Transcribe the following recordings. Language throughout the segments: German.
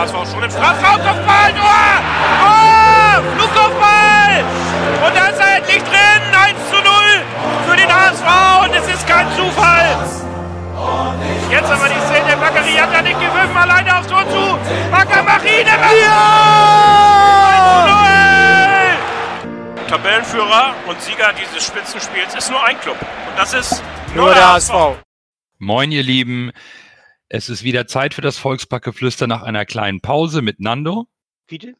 HSV schon im Strafraum, Kopfball, Tor! Oh, Flugkopfball! Und da ist er endlich drin, 1 zu 0 für den HSV und es ist kein Zufall. Jetzt aber die Szene, Bakary hat ja nicht gewürfen, alleine aufs Tor zu. Mach ihn, ja! 1 zu 0! Tabellenführer und Sieger dieses Spitzenspiels ist nur ein Club und das ist nur, nur der HSV. Moin, ihr Lieben. Es ist wieder Zeit für das Volksbackeflüster nach einer kleinen Pause mit Nando. Bitte?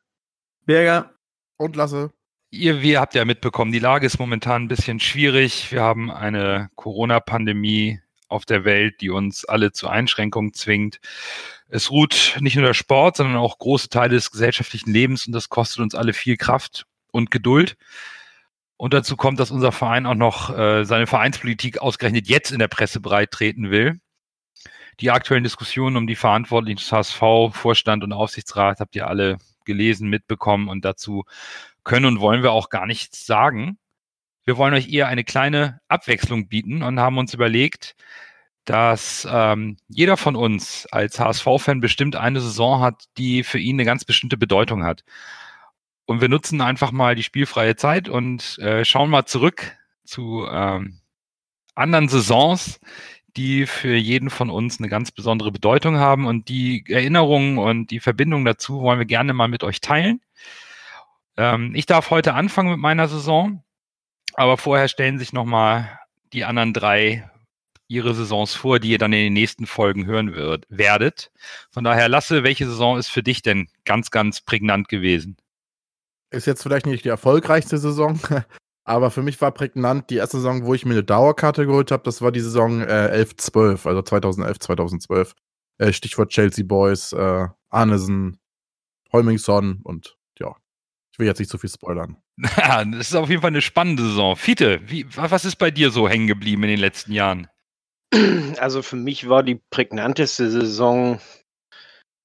Berger und Lasse. Ihr, wir habt ja mitbekommen, die Lage ist momentan ein bisschen schwierig. Wir haben eine Corona-Pandemie auf der Welt, die uns alle zu Einschränkungen zwingt. Es ruht nicht nur der Sport, sondern auch große Teile des gesellschaftlichen Lebens und das kostet uns alle viel Kraft und Geduld. Und dazu kommt, dass unser Verein auch noch äh, seine Vereinspolitik ausgerechnet jetzt in der Presse breit treten will die aktuellen Diskussionen um die Verantwortlichen des HSV, Vorstand und Aufsichtsrat habt ihr alle gelesen, mitbekommen und dazu können und wollen wir auch gar nichts sagen. Wir wollen euch eher eine kleine Abwechslung bieten und haben uns überlegt, dass ähm, jeder von uns als HSV-Fan bestimmt eine Saison hat, die für ihn eine ganz bestimmte Bedeutung hat. Und wir nutzen einfach mal die spielfreie Zeit und äh, schauen mal zurück zu ähm, anderen Saisons, die für jeden von uns eine ganz besondere Bedeutung haben. Und die Erinnerungen und die Verbindung dazu wollen wir gerne mal mit euch teilen. Ähm, ich darf heute anfangen mit meiner Saison, aber vorher stellen sich nochmal die anderen drei ihre Saisons vor, die ihr dann in den nächsten Folgen hören wird, werdet. Von daher, Lasse, welche Saison ist für dich denn ganz, ganz prägnant gewesen? Ist jetzt vielleicht nicht die erfolgreichste Saison, aber für mich war prägnant die erste Saison, wo ich mir eine Dauerkarte geholt habe. Das war die Saison äh, 11-12, also 2011, 2012. Äh, Stichwort Chelsea Boys, äh, Arnesen, Holmingson und ja, ich will jetzt nicht zu viel spoilern. Ja, das ist auf jeden Fall eine spannende Saison. Fiete, wie, was ist bei dir so hängen geblieben in den letzten Jahren? Also für mich war die prägnanteste Saison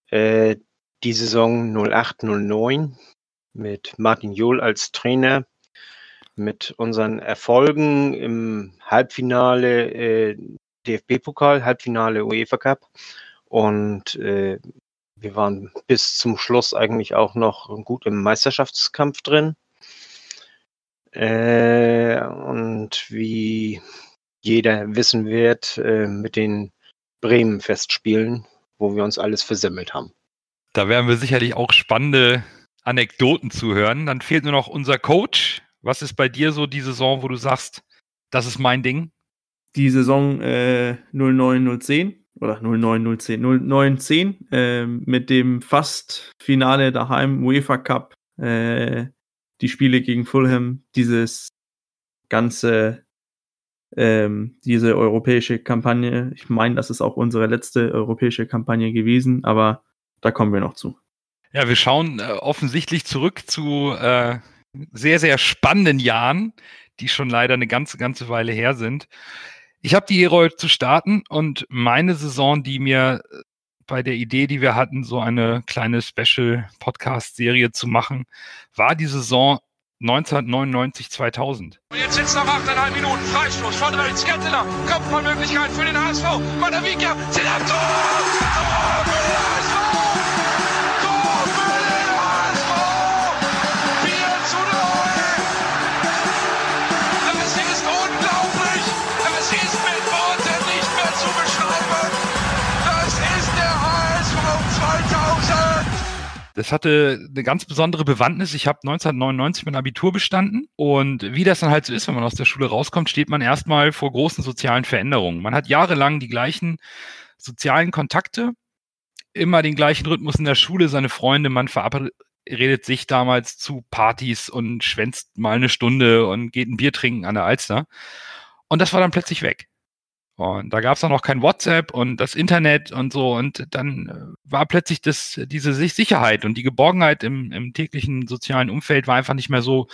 äh, die Saison 08-09 mit Martin Johl als Trainer mit unseren Erfolgen im Halbfinale äh, DFB-Pokal, Halbfinale UEFA Cup. Und äh, wir waren bis zum Schluss eigentlich auch noch gut im Meisterschaftskampf drin. Äh, und wie jeder wissen wird, äh, mit den Bremen-Festspielen, wo wir uns alles versemmelt haben. Da werden wir sicherlich auch spannende Anekdoten zu hören. Dann fehlt nur noch unser Coach, was ist bei dir so die Saison, wo du sagst, das ist mein Ding? Die Saison äh, 09-010 oder 09-010, 09-10 äh, mit dem Fast-Finale daheim, UEFA Cup, äh, die Spiele gegen Fulham, dieses ganze, ähm, diese europäische Kampagne. Ich meine, das ist auch unsere letzte europäische Kampagne gewesen, aber da kommen wir noch zu. Ja, wir schauen äh, offensichtlich zurück zu äh, sehr, sehr spannenden Jahren, die schon leider eine ganze, ganze Weile her sind. Ich habe die Ehre heute zu starten und meine Saison, die mir äh, bei der Idee, die wir hatten, so eine kleine Special-Podcast-Serie zu machen, war die Saison 1999, 2000. Jetzt sind es noch 8,5 Minuten. Freistoß von rechts. Ketteler. Kopfballmöglichkeit für den HSV. Madavica. Zählt ab. Tor! Tor für den Das hatte eine ganz besondere Bewandtnis. Ich habe 1999 mein Abitur bestanden und wie das dann halt so ist, wenn man aus der Schule rauskommt, steht man erstmal vor großen sozialen Veränderungen. Man hat jahrelang die gleichen sozialen Kontakte, immer den gleichen Rhythmus in der Schule, seine Freunde, man verabredet sich damals zu Partys und schwänzt mal eine Stunde und geht ein Bier trinken an der Alster. Und das war dann plötzlich weg. Und da gab es auch noch kein WhatsApp und das Internet und so. Und dann äh, war plötzlich das, diese Sicherheit und die Geborgenheit im, im täglichen sozialen Umfeld war einfach nicht mehr so,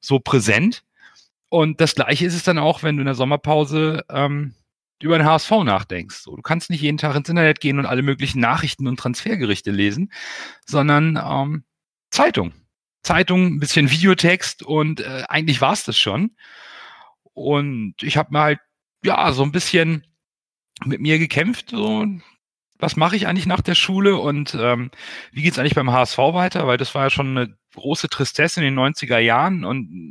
so präsent. Und das Gleiche ist es dann auch, wenn du in der Sommerpause ähm, über den HSV nachdenkst. So, du kannst nicht jeden Tag ins Internet gehen und alle möglichen Nachrichten und Transfergerichte lesen, sondern ähm, Zeitung. Zeitung, ein bisschen Videotext und äh, eigentlich war es das schon. Und ich habe mir halt ja, so ein bisschen mit mir gekämpft, so was mache ich eigentlich nach der Schule und ähm, wie geht es eigentlich beim HSV weiter? Weil das war ja schon eine große Tristesse in den 90er Jahren und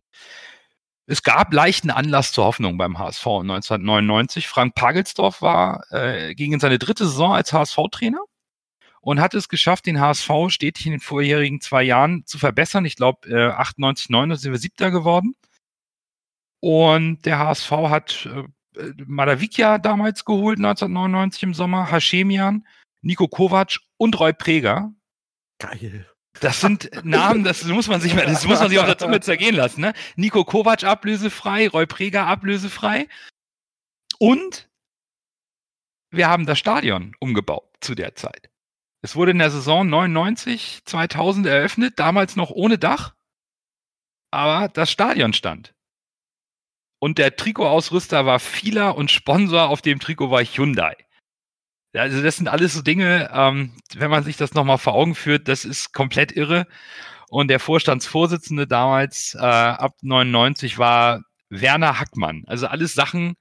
es gab leichten Anlass zur Hoffnung beim HSV 1999. Frank Pagelsdorf war, äh, ging in seine dritte Saison als HSV-Trainer und hat es geschafft, den HSV stetig in den vorherigen zwei Jahren zu verbessern. Ich glaube, äh, 98, 99 sind wir siebter geworden. Und der HSV hat äh, Madavikia damals geholt, 1999 im Sommer, Hashemian, Nico Kovac und Roy Preger. Geil. Das sind Namen, das muss man sich das muss man sich auf der Zunge zergehen lassen, ne? Nico Kovac ablösefrei, Roy Preger ablösefrei. Und wir haben das Stadion umgebaut zu der Zeit. Es wurde in der Saison 99, 2000 eröffnet, damals noch ohne Dach, aber das Stadion stand. Und der Trikotausrüster war Fila und Sponsor auf dem Trikot war Hyundai. Also das sind alles so Dinge, ähm, wenn man sich das nochmal vor Augen führt, das ist komplett irre. Und der Vorstandsvorsitzende damals äh, ab 99 war Werner Hackmann. Also alles Sachen,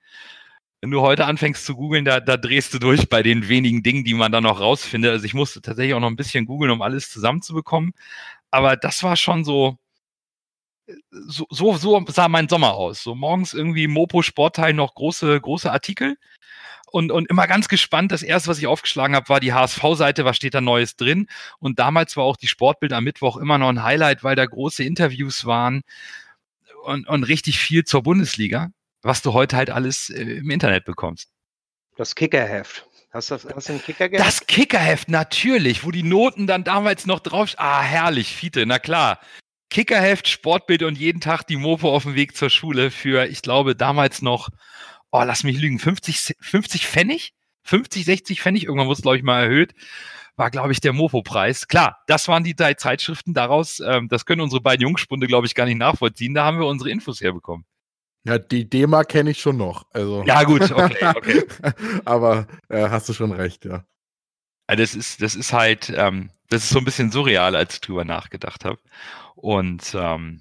wenn du heute anfängst zu googeln, da, da drehst du durch bei den wenigen Dingen, die man da noch rausfindet. Also ich musste tatsächlich auch noch ein bisschen googeln, um alles zusammenzubekommen. Aber das war schon so, so, so, so sah mein Sommer aus. So morgens irgendwie Mopo Sportteil noch große, große Artikel und, und immer ganz gespannt. Das erste, was ich aufgeschlagen habe, war die HSV-Seite, was steht da Neues drin? Und damals war auch die Sportbild am Mittwoch immer noch ein Highlight, weil da große Interviews waren und, und richtig viel zur Bundesliga, was du heute halt alles äh, im Internet bekommst. Das Kickerheft. Hast du, hast du ein Kickerheft? Das Kickerheft, natürlich, wo die Noten dann damals noch drauf. Ah, herrlich, Fiete, na klar. Kickerheft, Sportbild und jeden Tag die Mopo auf dem Weg zur Schule für, ich glaube, damals noch oh, lass mich lügen, 50, 50 Pfennig? 50, 60 Pfennig, irgendwann wurde es, glaube ich, mal erhöht, war, glaube ich, der Mofo-Preis. Klar, das waren die drei Zeitschriften daraus. Ähm, das können unsere beiden Jungspunde, glaube ich, gar nicht nachvollziehen. Da haben wir unsere Infos herbekommen. Ja, die DEMA kenne ich schon noch. Also. Ja, gut, okay, okay. Aber äh, hast du schon recht, ja. Das ist, das ist halt, ähm, das ist so ein bisschen surreal, als ich drüber nachgedacht habe. Und ähm,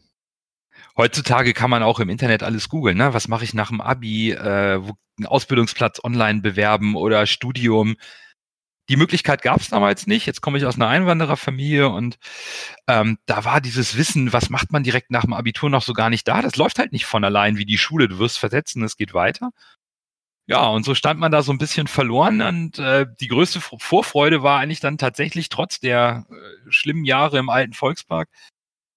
heutzutage kann man auch im Internet alles googeln. Ne? Was mache ich nach dem Abi? Äh, wo, einen Ausbildungsplatz online bewerben oder Studium. Die Möglichkeit gab es damals nicht. Jetzt komme ich aus einer Einwandererfamilie und ähm, da war dieses Wissen, was macht man direkt nach dem Abitur noch so gar nicht da. Das läuft halt nicht von allein wie die Schule. Du wirst versetzen, es geht weiter. Ja, und so stand man da so ein bisschen verloren und äh, die größte Vorfreude war eigentlich dann tatsächlich trotz der äh, schlimmen Jahre im alten Volkspark,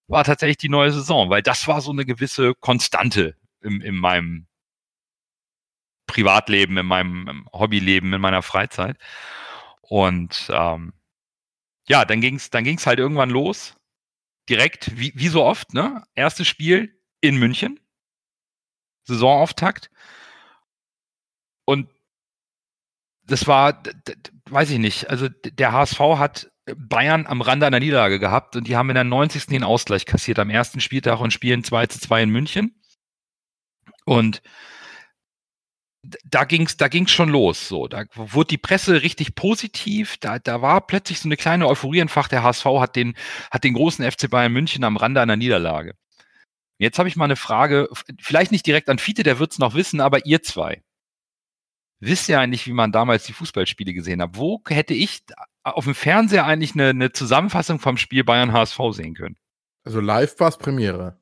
war tatsächlich die neue Saison, weil das war so eine gewisse Konstante im, in meinem Privatleben, in meinem Hobbyleben, in meiner Freizeit. Und ähm, ja, dann ging's, dann ging's halt irgendwann los. Direkt, wie, wie so oft, ne? Erstes Spiel in München. Saisonauftakt. Und das war, weiß ich nicht, also der HSV hat Bayern am Rande einer Niederlage gehabt und die haben in der 90. den Ausgleich kassiert am ersten Spieltag und spielen 2 zu 2 in München. Und da ging's, da ging's schon los. So, da wurde die Presse richtig positiv. Da, da war plötzlich so eine kleine Euphorie entfacht. Der HSV hat den, hat den großen FC Bayern München am Rande einer Niederlage. Jetzt habe ich mal eine Frage, vielleicht nicht direkt an Fiete, der wird's noch wissen, aber ihr zwei. Wisst ihr eigentlich, wie man damals die Fußballspiele gesehen hat? Wo hätte ich auf dem Fernseher eigentlich eine, eine Zusammenfassung vom Spiel Bayern HSV sehen können. Also live war es Premiere.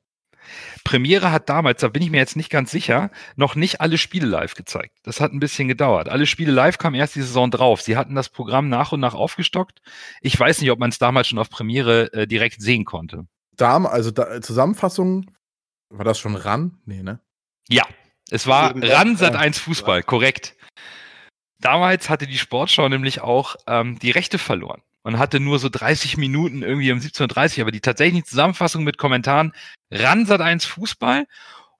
Premiere hat damals, da bin ich mir jetzt nicht ganz sicher, noch nicht alle Spiele live gezeigt. Das hat ein bisschen gedauert. Alle Spiele live kamen erst die Saison drauf. Sie hatten das Programm nach und nach aufgestockt. Ich weiß nicht, ob man es damals schon auf Premiere äh, direkt sehen konnte. Da, also da, Zusammenfassung, war das schon RAN? Nee, ne? Ja, es war RAN Sat 1 Fußball, korrekt. Damals hatte die Sportschau nämlich auch ähm, die Rechte verloren und hatte nur so 30 Minuten irgendwie um 17.30 Uhr, aber die tatsächliche Zusammenfassung mit Kommentaren Ransat 1 Fußball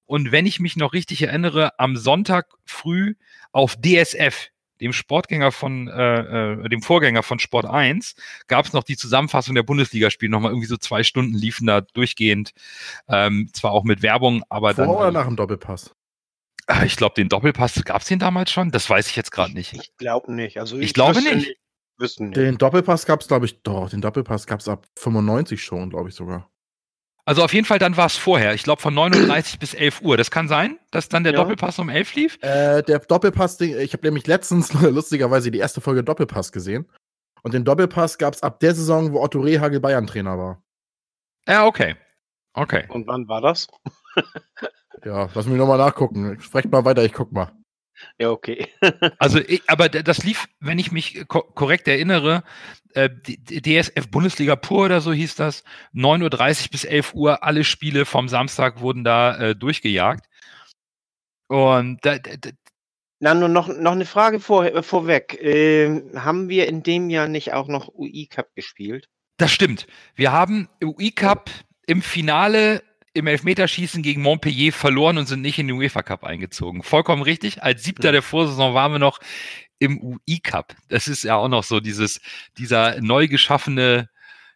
und wenn ich mich noch richtig erinnere, am Sonntag früh auf DSF, dem Sportgänger von, äh, äh, dem Vorgänger von Sport 1, gab es noch die Zusammenfassung der Bundesligaspiele, nochmal irgendwie so zwei Stunden liefen da durchgehend, ähm, zwar auch mit Werbung, aber Vor dann. oder nach dem Doppelpass? Ah, ich glaube, den Doppelpass, gab es den damals schon? Das weiß ich jetzt gerade nicht. Ich glaube nicht. Also ich, ich glaube wüsste nicht. Wüssten nicht. Den Doppelpass gab es, glaube ich, doch. Den Doppelpass gab es ab 95 schon, glaube ich sogar. Also auf jeden Fall dann war es vorher. Ich glaube von 39 bis 11 Uhr. Das kann sein, dass dann der Ja. Doppelpass um 11 lief. Äh, der Doppelpass, ich habe nämlich letztens lustigerweise die erste Folge Doppelpass gesehen. Und den Doppelpass gab es ab der Saison, wo Otto Rehagel Bayern-Trainer war. Ja, okay. Okay. Und wann war das? Ja, lass mich nochmal nachgucken. Sprecht mal weiter, ich guck mal. Ja, okay. Also, ich, aber das lief, wenn ich mich ko korrekt erinnere, äh, DSF Bundesliga Pur oder so hieß das, 9.30 Uhr bis 11 Uhr, alle Spiele vom Samstag wurden da äh, durchgejagt. Und da, da, da- Na, nur noch, noch eine Frage vor, äh, vorweg. Ähm, haben wir in dem Jahr nicht auch noch UI Cup gespielt? das stimmt. Wir haben UI Cup im Finale im Elfmeterschießen gegen Montpellier verloren und sind nicht in den UEFA Cup eingezogen. Vollkommen richtig. Als Siebter Hm. der Vorsaison waren wir noch im UI Cup. Das ist ja auch noch so dieses, dieser neu geschaffene,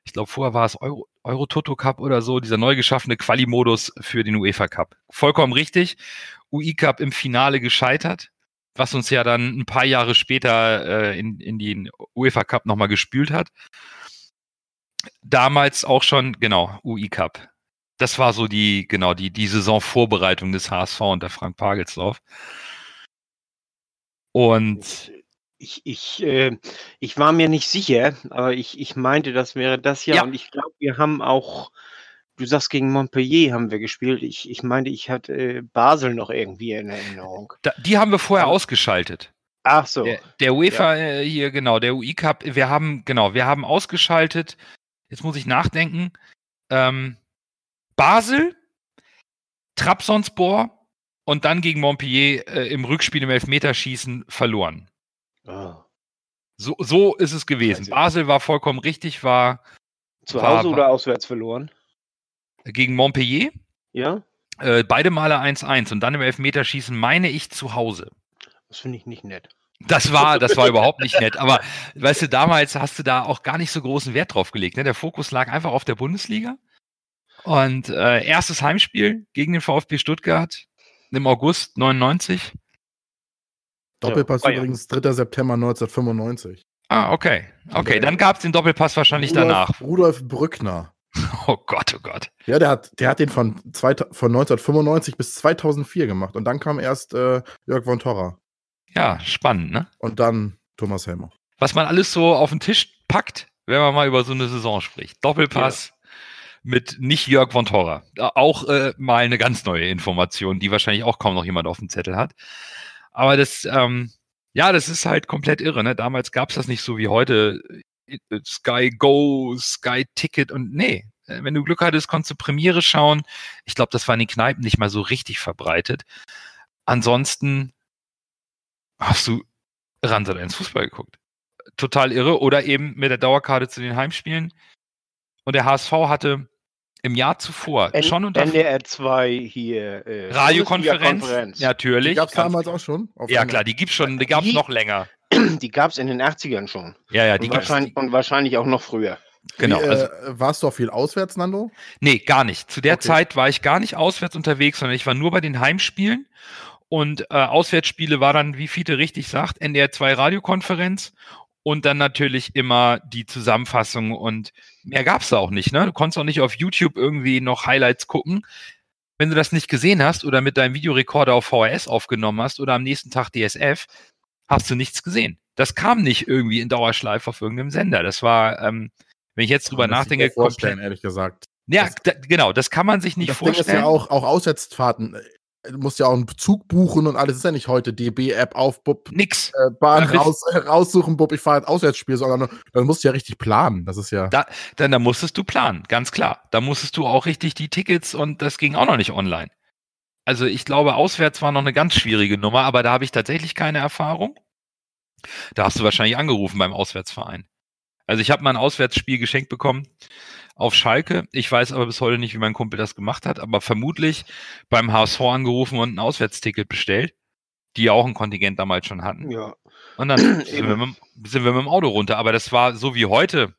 ich glaube vorher war es Euro, Euro Toto Cup oder so, dieser neu geschaffene Quali-Modus für den UEFA Cup. Vollkommen richtig. UI Cup im Finale gescheitert, was uns ja dann ein paar Jahre später äh, in, in den UEFA Cup nochmal gespült hat. Damals auch schon, genau, UI Cup. Das war so die, genau, die, die Saisonvorbereitung des HSV unter Frank Pagelsdorf. Und Ich, ich, äh, ich war mir nicht sicher, aber ich, ich meinte, das wäre das Jahr. Ja. Und ich glaube, wir haben auch, du sagst, gegen Montpellier haben wir gespielt. Ich, ich meinte, ich hatte äh, Basel noch irgendwie in Erinnerung. da, die haben wir vorher ausgeschaltet. Ach so. Der, der UEFA äh, hier, genau, der UI Cup, wir haben, genau, wir haben ausgeschaltet. Jetzt muss ich nachdenken. Ähm, Basel, Trabzonspor und dann gegen Montpellier äh, im Rückspiel im Elfmeterschießen verloren. Ah. So, so ist es gewesen. Basel war vollkommen richtig, war Zu Hause war- oder auswärts verloren? gegen Montpellier. Ja? Äh, beide Male 1-1 und dann im Elfmeterschießen meine ich zu Hause. Das finde ich nicht nett. Das war, das war überhaupt nicht nett. Aber weißt du, damals hast du da auch gar nicht so großen Wert drauf gelegt. Ne? Der Fokus lag einfach auf der Bundesliga. Und äh, erstes Heimspiel gegen den VfB Stuttgart im August 99. Doppelpass Bayern. übrigens 3. September 1995. Ah, okay. Okay, Okay. dann gab es den Doppelpass wahrscheinlich Rudolf, danach. Rudolf Brückner. Oh Gott, oh Gott. Ja, der hat, der hat den von, zwei, von 1995 bis 2004 gemacht. Und dann kam erst äh, Jörg von Torra. Ja, spannend, ne? Und dann Thomas Helmer. was man alles so auf den Tisch packt, wenn man mal über so eine Saison spricht. Doppelpass mit nicht Jörg von Torra. Da Auch äh, mal eine ganz neue Information, die wahrscheinlich auch kaum noch jemand auf dem Zettel hat. Aber das, ähm, ja, das ist halt komplett irre. Ne? Damals gab es das nicht so wie heute. Äh, Sky Go, Sky Ticket und nee. äh, Wenn du Glück hattest, konntest du Premiere schauen. Ich glaube, das war in den Kneipen nicht mal so richtig verbreitet. Ansonsten hast du Ransel ins Fußball geguckt total irre. Oder eben mit der Dauerkarte zu den Heimspielen. Und der HSV hatte im Jahr zuvor N schon unter NDR 2 hier. Äh, Radiokonferenz. Natürlich. Die gab es damals auch schon? Auf Ja, klar, die gibt's schon, die gab's Die- noch länger. Die gab es in den 80ern schon. Ja, ja, die Und wahrscheinlich, und wahrscheinlich auch noch früher. Genau. Wie, Also, äh, warst du auch viel auswärts, Nando? nee, gar nicht. Zu der Okay. Zeit war ich gar nicht auswärts unterwegs, sondern ich war nur bei den Heimspielen. Und äh, Auswärtsspiele war dann, wie Fiete richtig sagt, NDR 2 Radiokonferenz und dann natürlich immer die Zusammenfassung und mehr gab's da auch nicht. Ne? Du konntest auch nicht auf YouTube irgendwie noch Highlights gucken. Wenn du das nicht gesehen hast oder mit deinem Videorekorder auf VHS aufgenommen hast oder am nächsten Tag DSF, hast du nichts gesehen. Das kam nicht irgendwie in Dauerschleife auf irgendeinem Sender. Das war, ähm, wenn ich jetzt drüber sich nachdenke, nicht vorstellen, komplett. ehrlich gesagt. Ja, Das- da, genau, das kann man sich nicht das Ding ist vorstellen. ja auch, auch Auswärtsfahrten. Du musst ja auch einen Zug buchen und alles. ist ja nicht heute DB-App auf, Bub, Nix. äh, Bahn Ja, raus, äh, raussuchen, Bub, ich fahre ins Auswärtsspiel, sondern dann musst du ja richtig planen. Das ist ja. Da, dann da musstest du planen, ganz klar. Da musstest du auch richtig die Tickets und das ging auch noch nicht online. Also ich glaube, auswärts war noch eine ganz schwierige Nummer, aber da habe ich tatsächlich keine Erfahrung. Da hast du wahrscheinlich angerufen beim Auswärtsverein. Also ich habe mal ein Auswärtsspiel geschenkt bekommen auf Schalke. Ich weiß aber bis heute nicht, wie mein Kumpel das gemacht hat, aber vermutlich beim HSV angerufen und ein Auswärtsticket bestellt, die ja auch ein Kontingent damals schon hatten. Ja. Und dann sind wir, mit, sind wir mit dem Auto runter. Aber das war so wie heute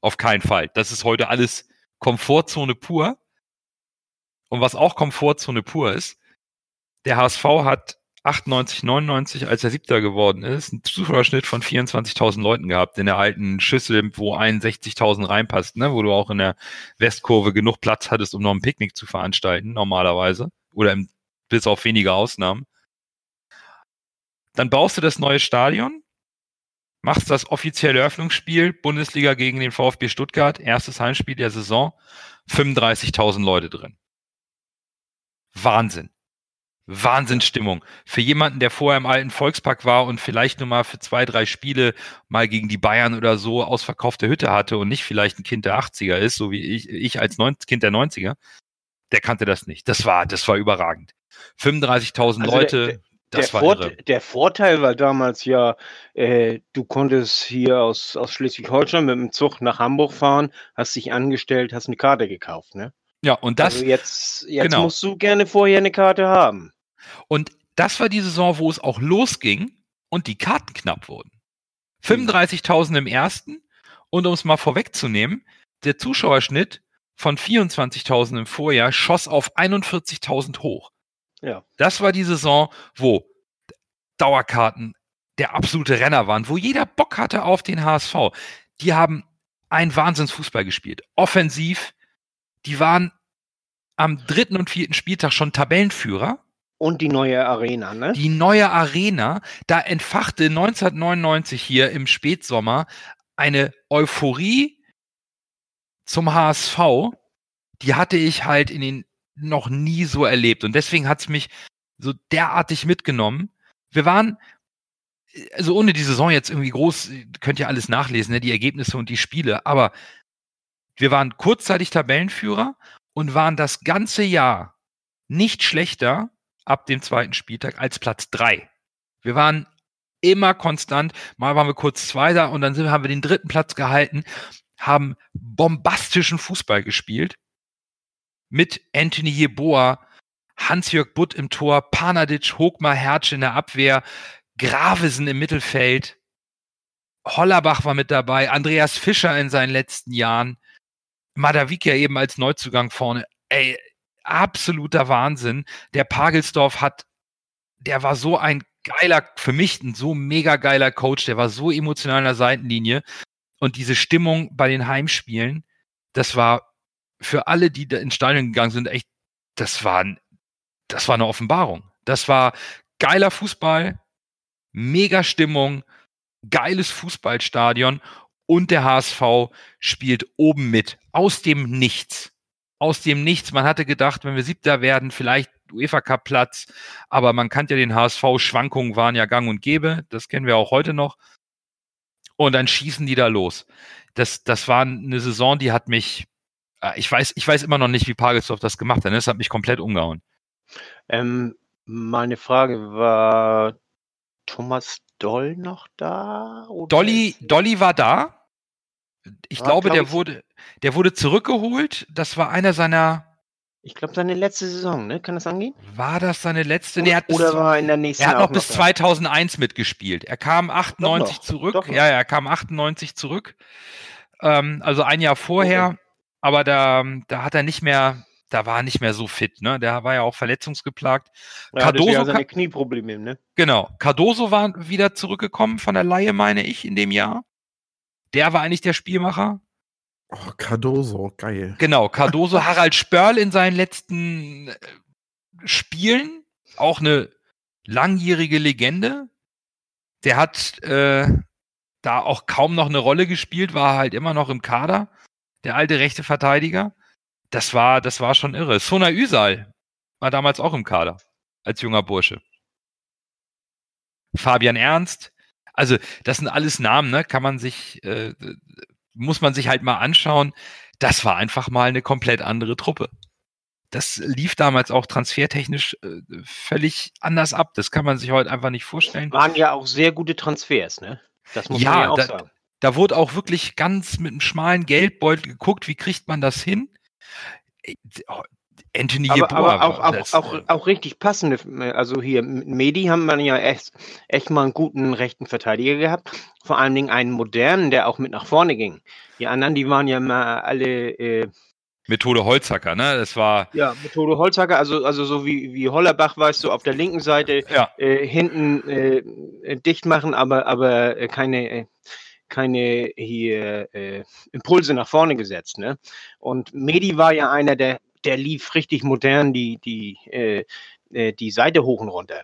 auf keinen Fall. Das ist heute alles Komfortzone pur. Und was auch Komfortzone pur ist, der HSV hat 98, 99, als er Siebter geworden ist, einen Zuschauerschnitt von 24.000 Leuten gehabt in der alten Schüssel, wo 61.000 reinpasst, ne? wo du auch in der Westkurve genug Platz hattest, um noch ein Picknick zu veranstalten, normalerweise. Oder im, bis auf wenige Ausnahmen. Dann baust du das neue Stadion, machst das offizielle Eröffnungsspiel, Bundesliga gegen den VfB Stuttgart, erstes Heimspiel der Saison, 35.000 Leute drin. Wahnsinn. Wahnsinnsstimmung. Für jemanden, der vorher im alten Volkspark war und vielleicht nur mal für zwei, drei Spiele mal gegen die Bayern oder so ausverkaufte Hütte hatte und nicht vielleicht ein Kind der 80er ist, so wie ich, ich als Neun Kind der 90er, der kannte das nicht. Das war, das war überragend. 35.000 also Leute. Der, das der, Vor der, Vorteil war damals ja, äh, du konntest hier aus, aus Schleswig-Holstein mit dem Zug nach Hamburg fahren, hast dich angestellt, hast eine Karte gekauft, ne? Ja, und das. Also jetzt jetzt genau. musst du gerne vorher eine Karte haben. Und das war die Saison, wo es auch losging und die Karten knapp wurden. 35.000 im ersten und um es mal vorwegzunehmen, der Zuschauerschnitt von 24.000 im Vorjahr schoss auf 41.000 hoch. Ja. Das war die Saison, wo Dauerkarten der absolute Renner waren, wo jeder Bock hatte auf den HSV. Die haben einen Wahnsinnsfußball gespielt. Offensiv, die waren am dritten und vierten Spieltag schon Tabellenführer. Und die neue Arena, ne? Die neue Arena, da entfachte 1999 hier im Spätsommer eine Euphorie zum HSV, die hatte ich halt in den noch nie so erlebt. Und deswegen hat es mich so derartig mitgenommen. Wir waren, also ohne die Saison jetzt irgendwie groß, könnt ihr alles nachlesen, ne, die Ergebnisse und die Spiele, aber wir waren kurzzeitig Tabellenführer und waren das ganze Jahr nicht schlechter ab dem zweiten Spieltag als Platz drei. Wir waren immer konstant. Mal waren wir kurz Zweiter und dann haben wir den dritten Platz gehalten, haben bombastischen Fußball gespielt mit Anthony Jeboa, Hans-Jörg Butt im Tor, Panadic, Hogmar, Hertz in der Abwehr, Gravesen im Mittelfeld, Hollerbach war mit dabei, Andreas Fischer in seinen letzten Jahren, Madavika eben als Neuzugang vorne. Ey, absoluter Wahnsinn. Der Pagelsdorf hat, der war so ein geiler, für mich ein so mega geiler Coach, der war so emotional an der Seitenlinie. Und diese Stimmung bei den Heimspielen, das war für alle, die da ins Stadion gegangen sind, echt, das war, das war eine Offenbarung. Das war geiler Fußball, mega Stimmung, geiles Fußballstadion und der HSV spielt oben mit. Aus dem Nichts. Aus dem Nichts. Man hatte gedacht, wenn wir Siebter werden, vielleicht UEFA Cup Platz, aber man kannte ja den HSV, Schwankungen waren ja gang und gäbe, das kennen wir auch heute noch. Und dann schießen die da los. Das, das war eine Saison, die hat mich, äh, ich weiß, ich weiß immer noch nicht, wie Pagelsdorf das gemacht hat. Ne? Das hat mich komplett umgehauen. Ähm, meine Frage war Thomas Doll noch da? Dolly, Dolly war da. Ich war, glaube, glaub der ich, wurde, der wurde zurückgeholt. Das war einer seiner. Ich glaube, seine letzte Saison, ne? Kann das angehen? War das seine letzte? Oder, nee, oder war in der nächsten Er hat noch bis 2001 mitgespielt. Er kam 98 doch zurück. Ja, ja, er kam 98 zurück. Ähm, also ein Jahr vorher. Okay. Aber da, da hat er nicht mehr, da war er nicht mehr so fit, ne? Der war ja auch verletzungsgeplagt. Ja, Cardoso ja seine Knieprobleme, ne? Genau. Cardoso war wieder zurückgekommen von der Laie, meine ich, in dem Jahr. Der war eigentlich der Spielmacher. Oh, Cardoso, geil. Genau, Cardoso, Harald Spörl in seinen letzten äh, Spielen, auch eine langjährige Legende. Der hat äh, da auch kaum noch eine Rolle gespielt, war halt immer noch im Kader, der alte rechte Verteidiger. Das war, das war schon irre. Sona Üsal war damals auch im Kader, als junger Bursche. Fabian Ernst. Also, das sind alles Namen, ne? Kann man sich, äh, muss man sich halt mal anschauen. Das war einfach mal eine komplett andere Truppe. Das lief damals auch transfertechnisch äh, völlig anders ab. Das kann man sich heute einfach nicht vorstellen. Waren ja auch sehr gute Transfers, ne? Das muss ja, man ja auch da, sagen. Da wurde auch wirklich ganz mit einem schmalen Geldbeutel geguckt, wie kriegt man das hin? Äh, Anthony aber, aber auch, auch, auch, auch, richtig passende, also hier Medi haben wir ja echt, echt mal einen guten rechten Verteidiger gehabt. Vor allen Dingen einen modernen, der auch mit nach vorne ging. Die anderen, die waren ja immer alle äh, Methode Holzhacker, ne? Das war. Ja, Methode Holzhacker, also, also so wie, wie Hollerbach, weißt du, auf der linken Seite Ja. äh, hinten äh, äh, dicht machen, aber, aber äh, keine, äh, keine hier äh, Impulse nach vorne gesetzt. Ne? Und Medi war ja einer, der, der lief richtig modern die, die, äh, äh, die Seite hoch und runter.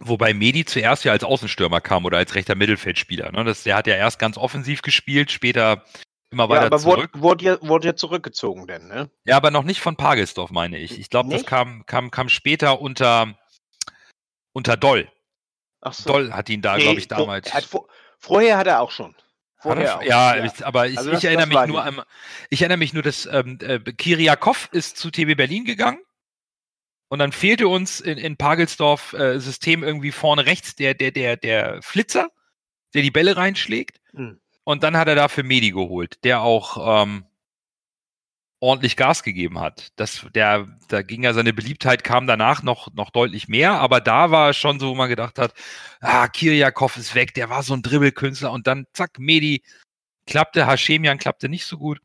Wobei Medi zuerst ja als Außenstürmer kam oder als rechter Mittelfeldspieler. Ne? Das, der hat ja erst ganz offensiv gespielt, später immer Ja, weiter aber wurde, zurück. wurde, ja, wurde ja zurückgezogen denn, ne? Ja, aber noch nicht von Pagelsdorf, meine ich. Ich glaube, das kam, kam, kam später unter, unter Doll. Ach so. Doll hat ihn da, Nee, glaube ich, damals. Hat, vor, vorher hat er auch schon. Vorher er- auch. ja, Ich, aber ich, Also ich das- erinnere das mich nur ich. an, ich erinnere mich nur, dass ähm, äh, Kiriakov ist zu TB Berlin gegangen und dann fehlte uns in, in Pagelsdorf äh, System irgendwie vorne rechts der, der, der, der Flitzer, der die Bälle reinschlägt. Hm. Und dann hat er dafür Medi geholt, der auch ähm, ordentlich Gas gegeben hat. Das, der, da ging ja seine Beliebtheit, kam danach noch, noch deutlich mehr, aber da war es schon so, wo man gedacht hat, ah, Kiriakov ist weg, der war so ein Dribbelkünstler und dann zack, Medi klappte, Hashemian klappte nicht so gut.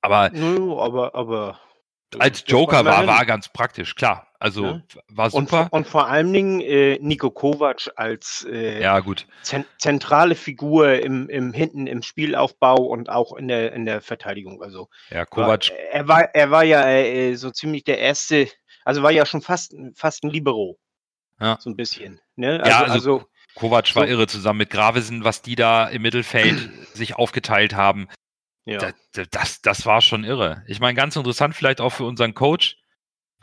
Aber Nö, aber, aber. Als Joker war, war ganz praktisch, klar. Also Ja. war Und, super. vor- und vor allen Dingen äh, Nico Kovac als äh, ja, gut. zen zentrale Figur im, im hinten im Spielaufbau und auch in der in der Verteidigung. Also Ja, Kovac, war, er war er war ja äh, so ziemlich der erste, also war ja schon fast fast ein Libero. Ja. So ein bisschen. Ne? Ja, Also, also- also Kovac war so- irre zusammen mit Gravesen, was die da im Mittelfeld sich aufgeteilt haben. Ja. Da- da- Das, das war schon irre. Ich meine, ganz interessant vielleicht auch für unseren Coach.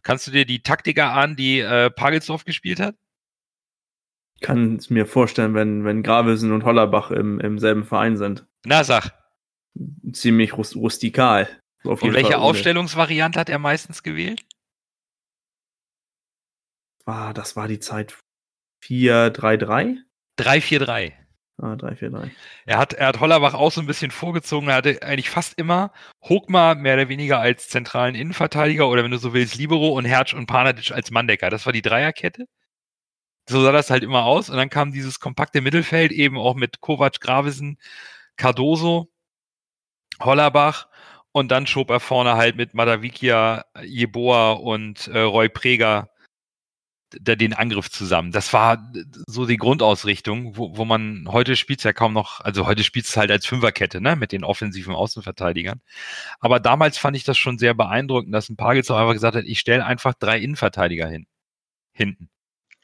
Kannst du dir die Taktiker an, die äh, Pagelsdorf gespielt hat? Ich kann es mir vorstellen, wenn, wenn Gravesen und Hollerbach im, im selben Verein sind. Na, sag. Ziemlich rus rustikal. Auf Und jeden welche Fall ohne- Aufstellungsvariante hat er meistens gewählt? Ah, das war die Zeit 4-3-3? 3-4-3. Ah, 3-4-3. Er hat, er hat Hollerbach auch so ein bisschen vorgezogen. Er hatte eigentlich fast immer Hogmar mehr oder weniger als zentralen Innenverteidiger oder wenn du so willst, Libero und Hertz und Panadic als Manndecker. Das war die Dreierkette. So sah das halt immer aus. Und dann kam dieses kompakte Mittelfeld eben auch mit Kovac, Gravesen, Cardoso, Hollerbach und dann schob er vorne halt mit Madavikia, Jeboa und äh, Roy Preger den Angriff zusammen. Das war so die Grundausrichtung, wo, wo man heute spielt ja kaum noch, also heute spielt es halt als Fünferkette, ne, mit den offensiven Außenverteidigern. Aber damals fand ich das schon sehr beeindruckend, dass ein Pagels auch einfach gesagt hat, ich stelle einfach drei Innenverteidiger hin. Hinten.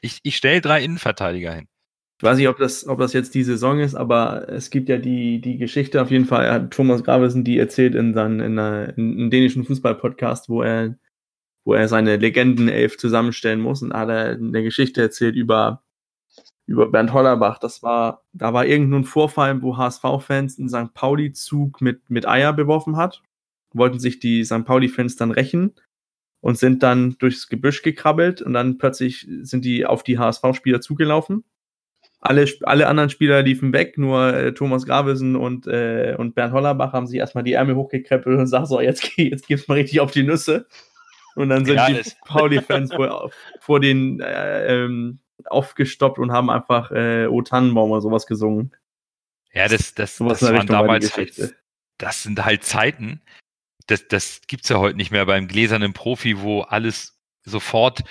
Ich, ich stelle drei Innenverteidiger hin. Ich weiß nicht, ob das, ob das jetzt die Saison ist, aber es gibt ja die, die Geschichte auf jeden Fall. Er hat Thomas Gravesen die erzählt in, seinen, in, in einem dänischen Fußball-Podcast, wo er, wo er seine Legendenelf zusammenstellen muss. Und da hat er eine Geschichte erzählt über, über Bernd Hollerbach. Das war, da war irgendein Vorfall, wo HSV-Fans einen St. Pauli-Zug mit, mit Eier beworfen hat. Wollten sich die St. Pauli-Fans dann rächen und sind dann durchs Gebüsch gekrabbelt und dann plötzlich sind die auf die HSV-Spieler zugelaufen alle, alle anderen Spieler liefen weg, nur äh, Thomas Gravesen und, äh, und Bernd Hollerbach haben sich erstmal die Ärmel hochgekrempelt und sagen so, jetzt, jetzt gibt's mal richtig auf die Nüsse. Und dann sind Ja, die Pauli-Fans vor, vor den äh, ähm, aufgestoppt und haben einfach äh, O Tannenbaum oder sowas gesungen. Ja, das, das, Sowas das waren damals halt, das sind halt Zeiten, das, das gibt's ja heute nicht mehr beim gläsernen Profi, wo alles sofort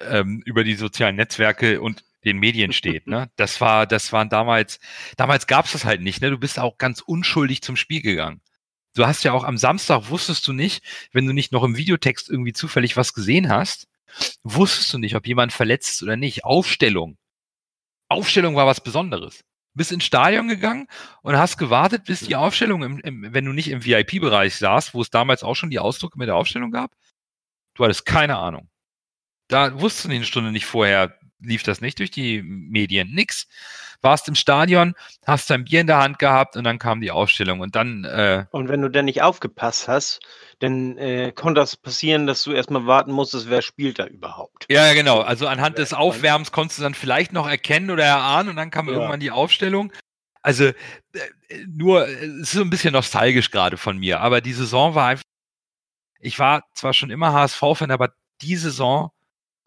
ähm, über die sozialen Netzwerke und den Medien steht. Ne? Das war, das waren damals, damals gab's das halt nicht. Ne? Du bist auch ganz unschuldig zum Spiel gegangen. Du hast ja auch am Samstag wusstest du nicht, wenn du nicht noch im Videotext irgendwie zufällig was gesehen hast, wusstest du nicht, ob jemand verletzt ist oder nicht. Aufstellung. Aufstellung war was Besonderes. Bist ins Stadion gegangen und hast gewartet, bis die Aufstellung, im, im, wenn du nicht im VIP-Bereich saßt, wo es damals auch schon die Ausdrucke mit der Aufstellung gab, du hattest keine Ahnung. Da wusstest du eine Stunde nicht vorher, lief das nicht durch die Medien, nix. Warst im Stadion, hast dein Bier in der Hand gehabt und dann kam die Aufstellung und dann, äh, Und wenn du dann nicht aufgepasst hast, dann äh, konnte das passieren, dass du erstmal warten musstest, wer spielt da überhaupt. ja genau, also anhand des Aufwärms konntest du dann vielleicht noch erkennen oder erahnen und dann kam Ja. irgendwann die Aufstellung. Also äh, nur, äh, es ist so ein bisschen nostalgisch gerade von mir, aber die Saison war einfach, ich war zwar schon immer HSV-Fan, aber die Saison,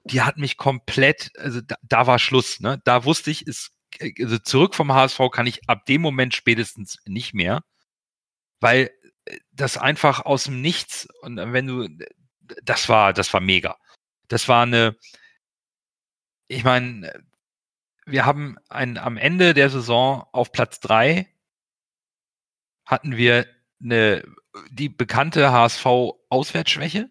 die hat mich komplett, also da, da war Schluss, ne? Da wusste ich, ist, also zurück vom HSV kann ich ab dem Moment spätestens nicht mehr, weil das einfach aus dem Nichts und wenn du, das war, das war mega. Das war eine, ich meine, wir haben ein, am Ende der Saison auf Platz drei hatten wir eine, die bekannte HSV-Auswärtsschwäche.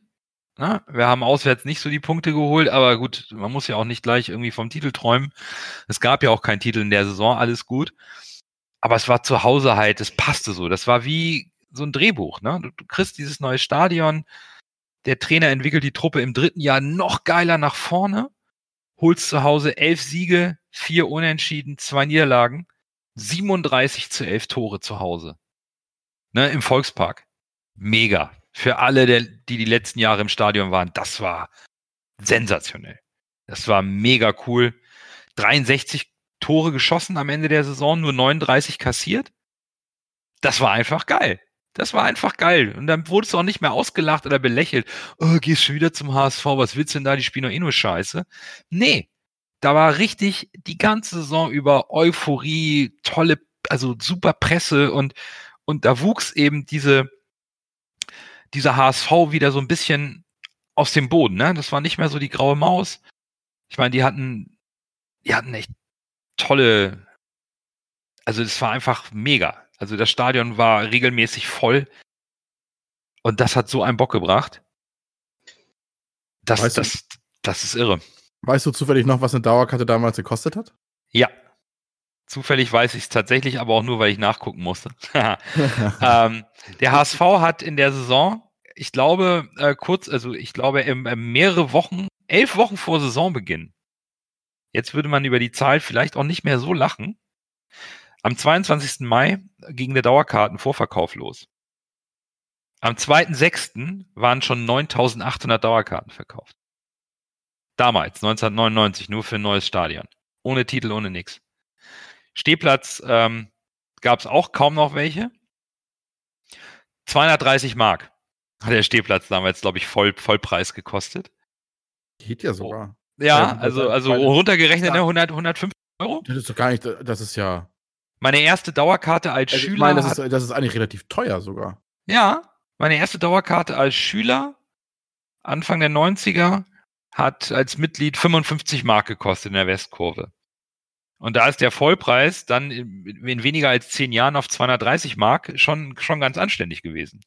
Na, wir haben auswärts nicht so die Punkte geholt, aber gut, man muss ja auch nicht gleich irgendwie vom Titel träumen. Es gab ja auch keinen Titel in der Saison, alles gut. Aber es war zu Hause halt, es passte so. Das war wie so ein Drehbuch. Ne? Du, du kriegst dieses neue Stadion, der Trainer entwickelt die Truppe im dritten Jahr noch geiler nach vorne, holst zu Hause elf Siege, vier Unentschieden, zwei Niederlagen, 37 zu elf Tore zu Hause. Ne, Im Volkspark. Mega. Für alle, der, die die letzten Jahre im Stadion waren, das war sensationell. Das war mega cool. 63 Tore geschossen am Ende der Saison, nur 39 kassiert. Das war einfach geil. Das war einfach geil. Und dann wurdest du auch nicht mehr ausgelacht oder belächelt. Oh, gehst schon wieder zum HSV, was willst du denn da? Die spielen doch eh nur Scheiße. Nee, da war richtig die ganze Saison über Euphorie, tolle, also super Presse und, und da wuchs eben diese, dieser HSV wieder so ein bisschen aus dem Boden. Ne? Das war nicht mehr so die graue Maus. Ich meine, die hatten, die hatten echt tolle, also es war einfach mega. Also das Stadion war regelmäßig voll. Und das hat so einen Bock gebracht. Das, Weißt du- das, das ist irre. Weißt du zufällig noch, was eine Dauerkarte damals gekostet hat? Ja. Zufällig weiß ich es tatsächlich, aber auch nur, weil ich nachgucken musste. ähm, der HSV hat in der Saison, ich glaube, äh, kurz, also ich glaube, im, äh, mehrere Wochen, elf Wochen vor Saisonbeginn. Jetzt würde man über die Zahl vielleicht auch nicht mehr so lachen. Am 22. Mai ging der Dauerkartenvorverkauf los. Am 2.6. waren schon 9800 Dauerkarten verkauft. Damals, 1999, nur für ein neues Stadion. Ohne Titel, ohne nix. Stehplatz ähm, gab es auch kaum noch welche. 230 Mark hat der Stehplatz damals, glaube ich, voll, Vollpreis gekostet. Geht ja sogar. Ja, Ja, also, also runtergerechnet Ja. ne, 100, 150 Euro. Das ist doch gar nicht, das ist ja. Meine erste Dauerkarte als Also ich Schüler. meine, das ist, das ist eigentlich relativ teuer sogar. ja, meine erste Dauerkarte als Schüler Anfang der 90er hat als Mitglied 55 Mark gekostet in der Westkurve. Und da ist der Vollpreis dann in, in weniger als zehn Jahren auf 230 Mark schon, schon ganz anständig gewesen.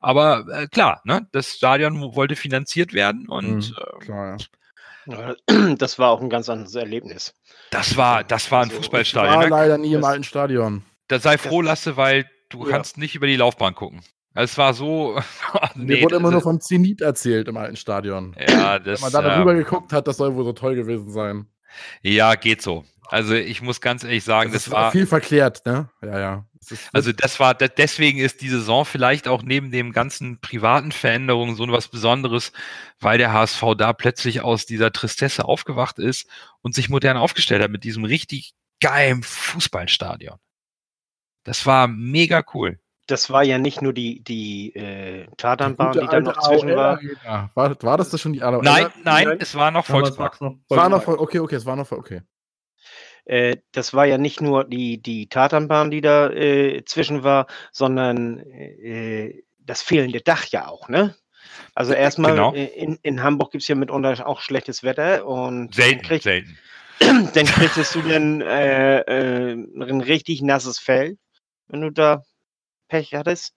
Aber äh, klar, ne, das Stadion wollte finanziert werden und Mhm. äh, Klar, ja. Ja, Das war auch ein ganz anderes Erlebnis. das war, das war ein Also, Ich Fußballstadion. war Ne? leider nie im Das- alten Stadion. Da sei froh, Lasse, weil du Ja. kannst nicht über die Laufbahn gucken. Es war so. Mir wurde immer nur vom Zenit erzählt im alten Stadion. Ja, Wenn das, man da ähm, drüber geguckt hat, das soll wohl so toll gewesen sein. Ja, geht so. Also ich muss ganz ehrlich sagen, das, ist war, viel verklärt, ne? Ja, ja. Ist- also das war, de- deswegen ist die Saison vielleicht auch neben dem ganzen privaten Veränderungen so was Besonderes, weil der HSV da plötzlich aus dieser Tristesse aufgewacht ist und sich modern aufgestellt hat mit diesem richtig geilen Fußballstadion. Das war mega cool. Das war ja nicht nur die, die äh, die Tatanbahn, gute die da noch zwischen war. Arena. War, war das das schon die AOL? Nein, nein, nein. es war noch Volkspark. Es war noch okay, okay, es war noch voll, okay. Äh, das war ja nicht nur die, die Tatanbahn, die da äh, zwischen war, sondern äh, das fehlende Dach ja auch, ne? Also erstmal, Genau. äh, in, in Hamburg gibt es ja mitunter auch schlechtes Wetter und Selten, dann, krieg, selten. dann kriegst du dann äh, äh, ein richtig nasses Fell, wenn du da Pech hattest.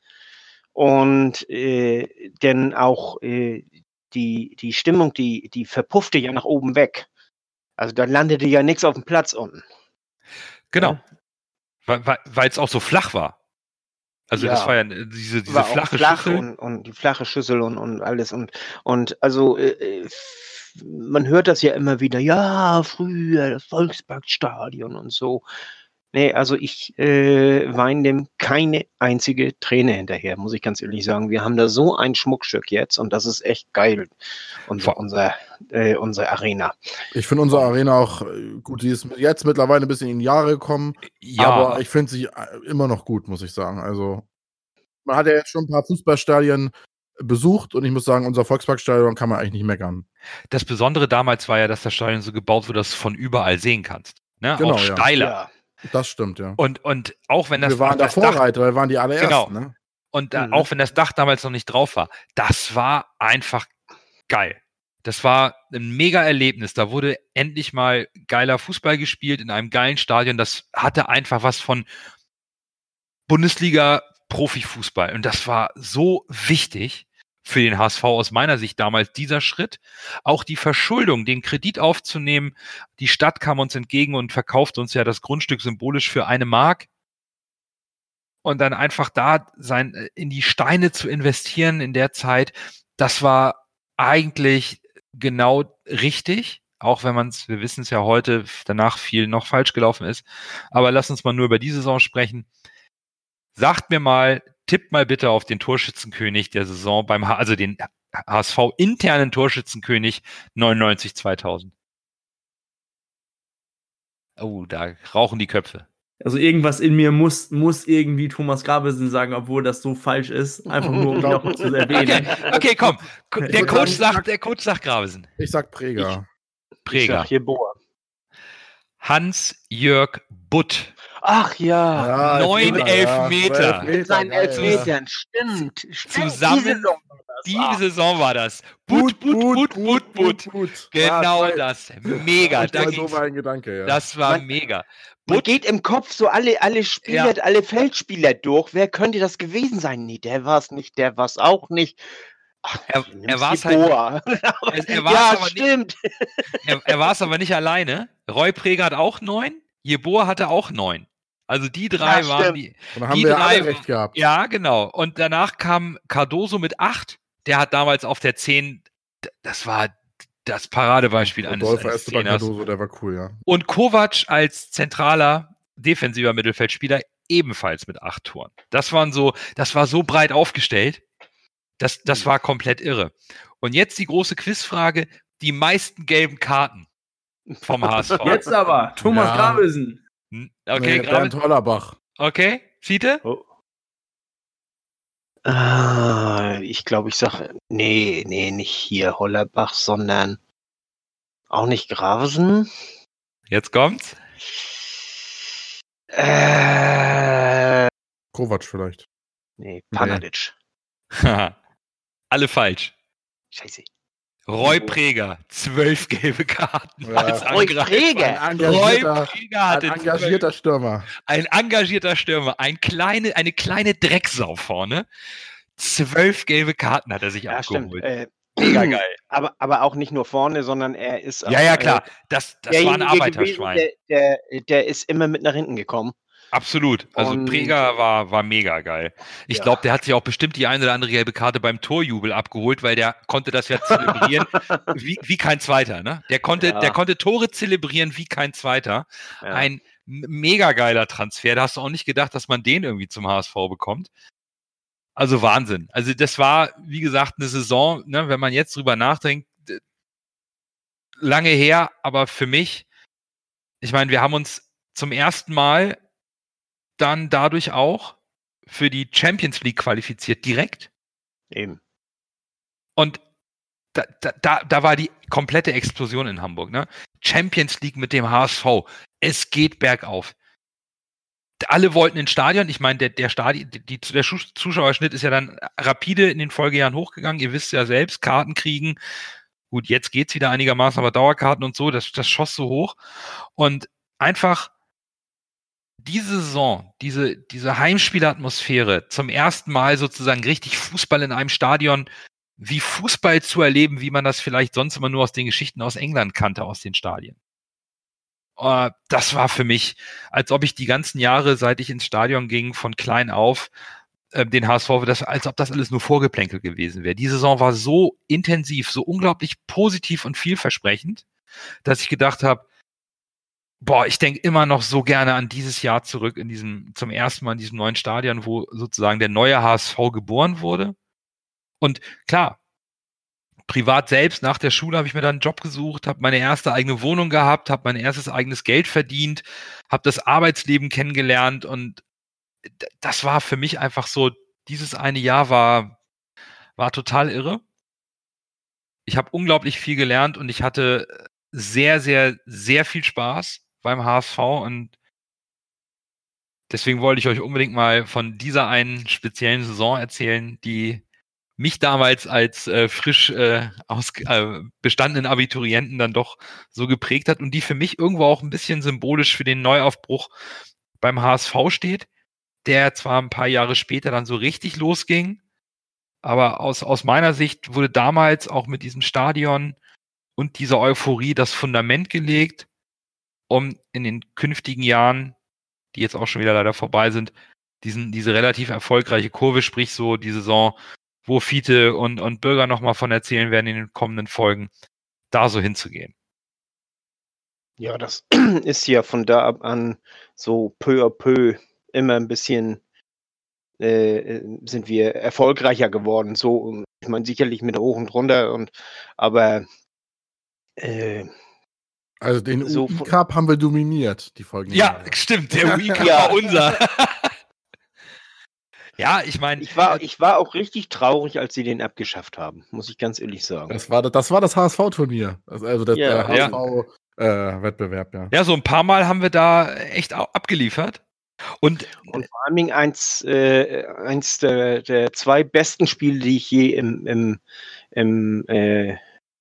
Und äh, dann auch äh, die, die Stimmung, die, die verpuffte ja nach oben weg. Also da landete ja nichts auf dem Platz unten. Genau. Weil es auch so flach war. Also das Ja. war ja diese, diese war flache flach Schüssel. und, und die flache Schüssel und, und alles und und also äh, äh, man hört das ja immer wieder ja früher das Volksparkstadion und so nee also ich äh, weine dem keine einzige Träne hinterher muss ich ganz ehrlich sagen wir haben da so ein Schmuckstück jetzt und das ist echt geil unser unser äh, unsere Arena Ich finde unsere Arena auch äh, gut. Die ist jetzt mittlerweile ein bisschen in die Jahre gekommen, Ja, aber ich finde sie äh, immer noch gut, muss ich sagen. Also, man hat ja jetzt schon ein paar Fußballstadien besucht und ich muss sagen, unser Volksparkstadion kann man eigentlich nicht meckern. das Besondere damals war ja, dass das Stadion so gebaut wurde, dass du von überall sehen kannst. Ne? Genau, auch steiler. ja Das stimmt, ja. Und, und auch wenn das, wir waren das da Dach, Vorreiter, wir waren die allerersten. Genau. Ne? Und äh, Mhm. auch wenn das Dach damals noch nicht drauf war, das war einfach geil. Das war ein mega Erlebnis. Da wurde endlich mal geiler Fußball gespielt in einem geilen Stadion. Das hatte einfach was von Bundesliga Profifußball. Und das war so wichtig für den HSV aus meiner Sicht damals dieser Schritt. Auch die Verschuldung, den Kredit aufzunehmen. Die Stadt kam uns entgegen und verkauft uns ja das Grundstück symbolisch für eine Mark. Und dann einfach da sein, äh, in die Steine zu investieren in der Zeit, das war eigentlich genau richtig. Auch wenn man es, wir wissen es ja heute, danach viel noch falsch gelaufen ist. Aber lass uns mal nur über die Saison sprechen. Sagt mir mal, tippt mal bitte auf den Torschützenkönig der Saison beim, H also den HSV internen Torschützenkönig 99 2000. Oh, da rauchen die Köpfe. Also irgendwas in mir muss, muss irgendwie Thomas Grabesen sagen, obwohl das so falsch ist. Einfach nur, um noch zu erwähnen. Okay, okay, komm. Der Ich Coach sagt, der Coach sagt Gravesen. Ich sag Präger. Ich Präger. sag hier Boa. Hans-Jörg Butt. Ach ja. Neun Elfmeter. Mit seinen. Elfmetern, stimmt. stimmt. Zusammen- Die Saison war das. Die Ah. Saison war das. Butt, Butt, Butt, Butt. Butt. Genau das. Mega. Das Da war so ging's, mein Gedanke, ja. das war Man- mega. Man geht im Kopf so alle, alle Spieler, alle Feldspieler durch. Wer könnte das gewesen sein? Nee, der war es nicht, der war es auch nicht. Ach, Er- er war's die halt- er, er war ja, es aber nicht, stimmt. er, er war es aber nicht alleine. Roy Preger hat auch neun. Jeboa hatte auch neun. Also die drei Ja, waren die. Und dann haben die wir drei- alle recht gehabt. Ja, genau. Und danach kam Cardoso mit acht. Der hat damals auf der zehn. d- das war das Paradebeispiel eines, Rodolfo eines Esteban Zehners. Cardoso, der war cool, ja. Und Kovac als zentraler defensiver Mittelfeldspieler ebenfalls mit acht Toren. Das waren so, das war so breit aufgestellt. Das, das war komplett irre. Und jetzt die große Quizfrage: Die meisten gelben Karten vom HSV. Jetzt aber, Thomas Ja. Grabesen. Okay, nee. Bernd Hollerbach. Okay, Fiete? Ah, ich glaube, ich sage, nee, nee, nicht hier Hollerbach, sondern auch nicht Gravesen. Jetzt kommt's. Äh, Kovac vielleicht. nee, Panadic. Alle falsch. Scheiße. Roy Preger, zwölf gelbe Karten Ja. als Roy Angreifer. Ein Roy engagierter, ein engagierter Stürmer. ein engagierter Stürmer, ein kleine, eine kleine Drecksau vorne. Zwölf gelbe Karten hat er sich Ja, abgeholt. Äh, Mega geil. aber, aber auch nicht nur vorne, sondern er ist Ja, auch, ja, äh, klar. Das, das war ein Arbeiterschwein. gewesen, Der, der, der ist immer mit nach hinten gekommen. Absolut. Also Und- Preger war, war mega geil. Ich Ja. glaube, der hat sich auch bestimmt die eine oder andere gelbe Karte beim Torjubel abgeholt, weil der konnte das ja zelebrieren wie, wie kein zweiter. Ne? Der, konnte, Ja. der konnte Tore zelebrieren wie kein zweiter. Ja. Ein mega geiler Transfer. Da hast du auch nicht gedacht, dass man den irgendwie zum HSV bekommt. Also Wahnsinn. Also das war, wie gesagt, eine Saison, ne, wenn man jetzt drüber nachdenkt, lange her, aber für mich, ich meine, wir haben uns zum ersten Mal dann dadurch auch für die Champions League qualifiziert, direkt. Eben. Und da, da, da, war die komplette Explosion in Hamburg. Ne? Champions League mit dem HSV. Es geht bergauf. Alle wollten ins Stadion. Ich meine, der, der, Stadion, die, der Zuschauerschnitt ist ja dann rapide in den Folgejahren hochgegangen. Ihr wisst ja selbst, Karten kriegen. Gut, jetzt geht's wieder einigermaßen, aber Dauerkarten und so, das, das schoss so hoch. Und einfach diese Saison, diese, diese Heimspielatmosphäre, zum ersten Mal sozusagen richtig Fußball in einem Stadion, wie Fußball zu erleben, wie man das vielleicht sonst immer nur aus den Geschichten aus England kannte, aus den Stadien. Äh, das war für mich, als ob ich die ganzen Jahre, seit ich ins Stadion ging, von klein auf, äh, den HSV, das, als ob das alles nur Vorgeplänkel gewesen wäre. Die Saison war so intensiv, so unglaublich positiv und vielversprechend, dass ich gedacht habe, boah, ich denke immer noch so gerne an dieses Jahr zurück, in diesem, zum ersten Mal in diesem neuen Stadion, wo sozusagen der neue HSV geboren wurde. Und klar, privat selbst nach der Schule habe ich mir dann einen Job gesucht, habe meine erste eigene Wohnung gehabt, habe mein erstes eigenes Geld verdient, habe das Arbeitsleben kennengelernt und das war für mich einfach so, dieses eine Jahr war, war total irre. Ich habe unglaublich viel gelernt und ich hatte sehr, sehr, sehr viel Spaß beim HSV und deswegen wollte ich euch unbedingt mal von dieser einen speziellen Saison erzählen, die mich damals als äh, frisch äh, aus, äh, bestandenen Abiturienten dann doch so geprägt hat und die für mich irgendwo auch ein bisschen symbolisch für den Neuaufbruch beim HSV steht, der zwar ein paar Jahre später dann so richtig losging, aber aus, aus meiner Sicht wurde damals auch mit diesem Stadion und dieser Euphorie das Fundament gelegt, um in den künftigen Jahren, die jetzt auch schon wieder leider vorbei sind, diesen, diese relativ erfolgreiche Kurve, sprich so die Saison wo Fiete und, und Bürger nochmal von erzählen werden in den kommenden Folgen, da so hinzugehen. Ja, das ist ja von da ab an so peu à peu immer ein bisschen äh, sind wir erfolgreicher geworden. So, ich meine, sicherlich mit hoch und runter und aber äh, also den so UI Cup haben wir dominiert, die Folgen. Ja, stimmt, der UI Cup war unser. Ja, ich meine. Ich war, ich war auch richtig traurig, als sie den abgeschafft haben, muss ich ganz ehrlich sagen. Das war das, war das HSV-Turnier. Also das, ja, der HSV-Wettbewerb, ja. Äh, ja, so ein paar Mal haben wir da echt abgeliefert. Und, und vor allem eins, äh, eins der, der zwei besten Spiele, die ich je im, im, im äh,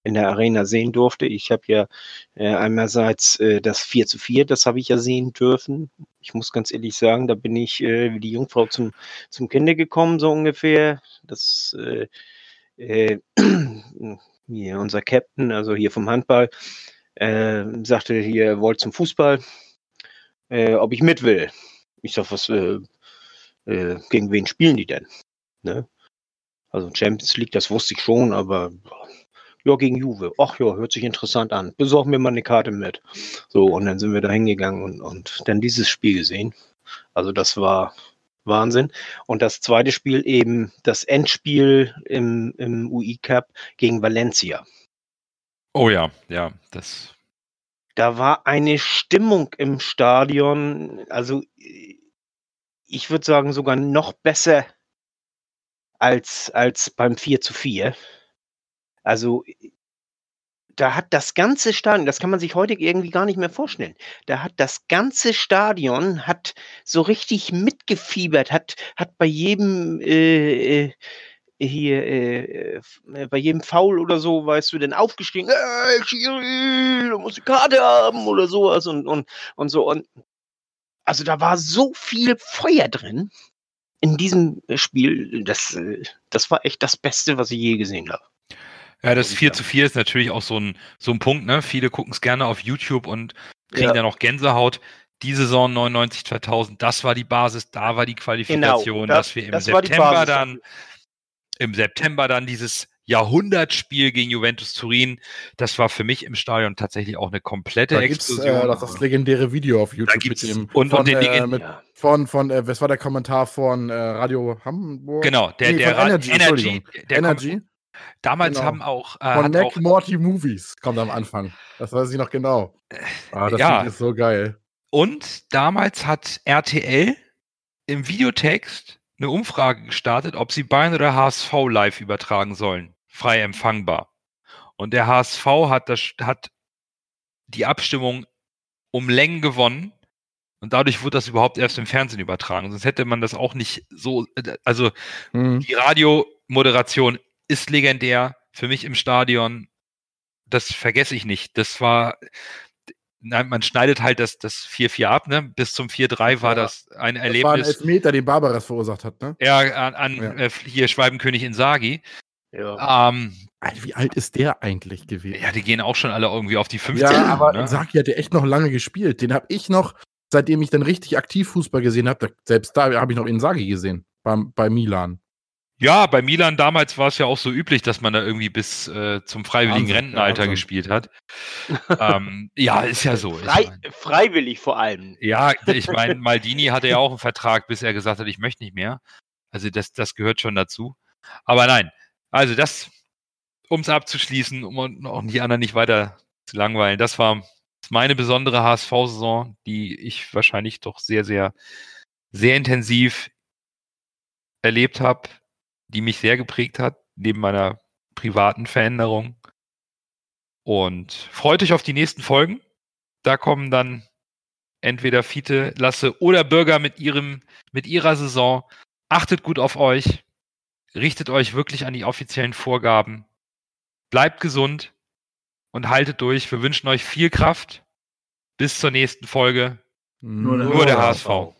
in der Arena sehen durfte. Ich habe ja äh, einerseits äh, das 4 zu 4, das habe ich ja sehen dürfen. Ich muss ganz ehrlich sagen, da bin ich äh, wie die Jungfrau zum, zum Kinder gekommen, so ungefähr. Das äh, äh, hier unser Captain, also hier vom Handball, äh, sagte hier, er wollte zum Fußball, ob ich mit will. Ich sag, was, gegen wen spielen die denn? Ne? Also Champions League, das wusste ich schon, aber ja, gegen Juve. Ach ja, hört sich interessant an. Besorgen wir mal eine Karte mit. So, und dann sind wir da hingegangen und, und dann dieses Spiel gesehen. Also das war Wahnsinn. Und das zweite Spiel eben das Endspiel im, im UI Cup gegen Valencia. Oh ja, ja, das. Da war eine Stimmung im Stadion, also ich würde sagen sogar noch besser als, als beim 4 zu 4. Also da hat das ganze Stadion, das kann man sich heute irgendwie gar nicht mehr vorstellen. Da hat das ganze Stadion hat so richtig mitgefiebert, hat hat bei jedem äh, äh hier äh, äh, bei jedem Foul oder so, weißt du, denn aufgestiegen, hey, Schiri, du musst die Karte haben oder sowas und und und so und also da war so viel Feuer drin in diesem Spiel, das äh, das war echt das Beste, was ich je gesehen habe. Ja, das 4 zu 4 ist natürlich auch so ein, so ein Punkt, ne? Viele gucken es gerne auf YouTube und kriegen ja. dann auch Gänsehaut. Die Saison 99, 2000, das war die Basis, da war die Qualifikation, genau, das, dass wir im September dann, im September dann dieses Jahrhundertspiel gegen Juventus Turin, das war für mich im Stadion tatsächlich auch eine komplette da Explosion. Äh, das, das legendäre Video auf YouTube da mit dem und, von, und den äh, mit, von, von äh, was war der Kommentar von äh, Radio Hamburg? Genau, der, nee, der Energy, Energy, der Energy. Damals genau. haben auch. Äh, Von Mac auch, Morty Movies kommt am Anfang. Das weiß ich noch genau. Ah, das ja. ist so geil. Und damals hat RTL im Videotext eine Umfrage gestartet, ob sie Bayern oder HSV live übertragen sollen. Frei empfangbar. Und der HSV hat, das, hat die Abstimmung um Längen gewonnen. Und dadurch wurde das überhaupt erst im Fernsehen übertragen. Sonst hätte man das auch nicht so. Äh, also mhm. die Radiomoderation ist legendär für mich im Stadion. Das vergesse ich nicht. Das war, nein, man schneidet halt das, das 4-4 ab, ne? Bis zum 4-3 war ja, das ein Erlebnis. Das war ein Elfmeter, den Barbaras verursacht hat, ne? Ja, an, an ja. Äh, hier Schwalbenkönig Insagi. Ja. Ähm, Wie alt ist der eigentlich gewesen? Ja, die gehen auch schon alle irgendwie auf die 15. Ja, aber ne? Insagi hat ja echt noch lange gespielt. Den habe ich noch, seitdem ich dann richtig aktiv Fußball gesehen habe, selbst da habe ich noch Insagi gesehen, beim, bei Milan. Ja, bei Milan damals war es ja auch so üblich, dass man da irgendwie bis äh, zum freiwilligen Wahnsinn, Rentenalter Wahnsinn. gespielt hat. ähm, ja, ist ja so. Frei, mein, freiwillig vor allem. Ja, ich meine, Maldini hatte ja auch einen Vertrag, bis er gesagt hat, ich möchte nicht mehr. Also das, das gehört schon dazu. Aber nein, also das, um es abzuschließen, um auch die anderen nicht weiter zu langweilen, das war meine besondere HSV-Saison, die ich wahrscheinlich doch sehr, sehr, sehr intensiv erlebt habe die mich sehr geprägt hat, neben meiner privaten Veränderung. Und freut euch auf die nächsten Folgen. Da kommen dann entweder Fiete, Lasse oder Bürger mit ihrem, mit ihrer Saison. Achtet gut auf euch. Richtet euch wirklich an die offiziellen Vorgaben. Bleibt gesund und haltet durch. Wir wünschen euch viel Kraft. Bis zur nächsten Folge. Nur der Nur der HSV.